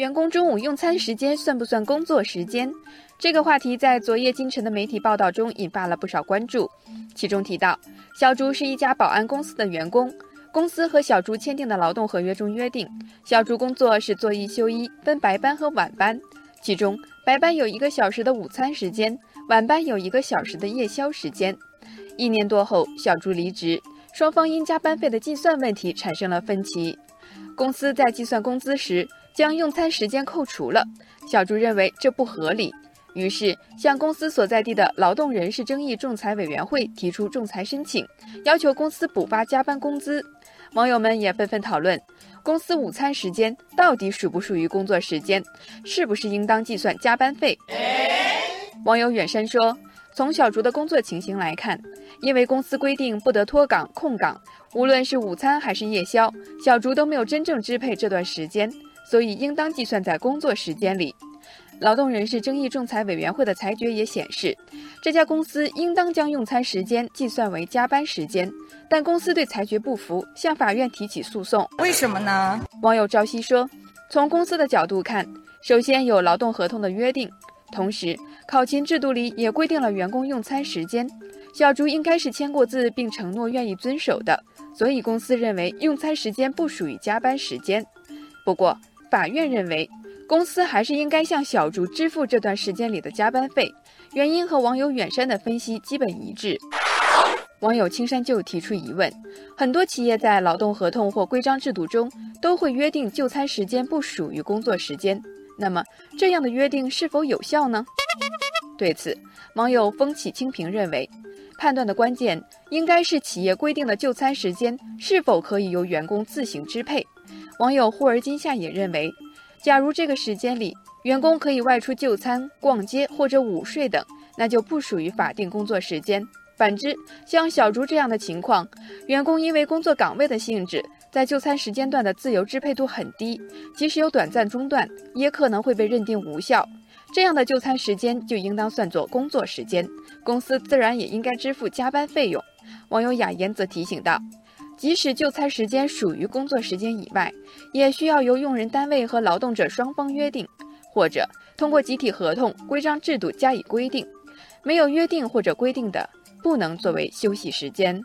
员工中午用餐时间算不算工作时间？这个话题在昨夜今晨的媒体报道中引发了不少关注。其中提到，小朱是一家保安公司的员工，公司和小朱签订的劳动合约中约定，小朱工作是做一休一，分白班和晚班，其中白班有一个小时的午餐时间，晚班有一个小时的夜宵时间。一年多后，小朱离职，双方因加班费的计算问题产生了分歧。公司在计算工资时将用餐时间扣除了，小朱认为这不合理，于是向公司所在地的劳动人事争议仲裁委员会提出仲裁申请，要求公司补发加班工资。网友们也纷纷讨论，公司午餐时间到底属不属于工作时间，是不是应当计算加班费？网友远山说。从小竹的工作情形来看，因为公司规定不得脱岗空岗，无论是午餐还是夜宵，小竹都没有真正支配这段时间，所以应当计算在工作时间里。劳动人事争议仲裁委员会的裁决也显示，这家公司应当将用餐时间计算为加班时间，但公司对裁决不服，向法院提起诉讼。为什么呢？网友朝夕说，从公司的角度看，首先有劳动合同的约定。同时，考勤制度里也规定了员工用餐时间，小朱应该是签过字并承诺愿意遵守的，所以公司认为用餐时间不属于加班时间。不过，法院认为公司还是应该向小朱支付这段时间里的加班费，原因和网友远山的分析基本一致。网友青山就提出疑问：很多企业在劳动合同或规章制度中都会约定就餐时间不属于工作时间。那么，这样的约定是否有效呢？对此，网友风起清平认为，判断的关键应该是企业规定的就餐时间是否可以由员工自行支配。网友忽而今夏也认为，假如这个时间里员工可以外出就餐、逛街或者午睡等，那就不属于法定工作时间。反之，像小竹这样的情况，员工因为工作岗位的性质。在就餐时间段的自由支配度很低，即使有短暂中断，也可能会被认定无效。这样的就餐时间就应当算作工作时间，公司自然也应该支付加班费用。网友雅言则提醒道，即使就餐时间属于工作时间以外，也需要由用人单位和劳动者双方约定，或者通过集体合同、规章制度加以规定。没有约定或者规定的，不能作为休息时间。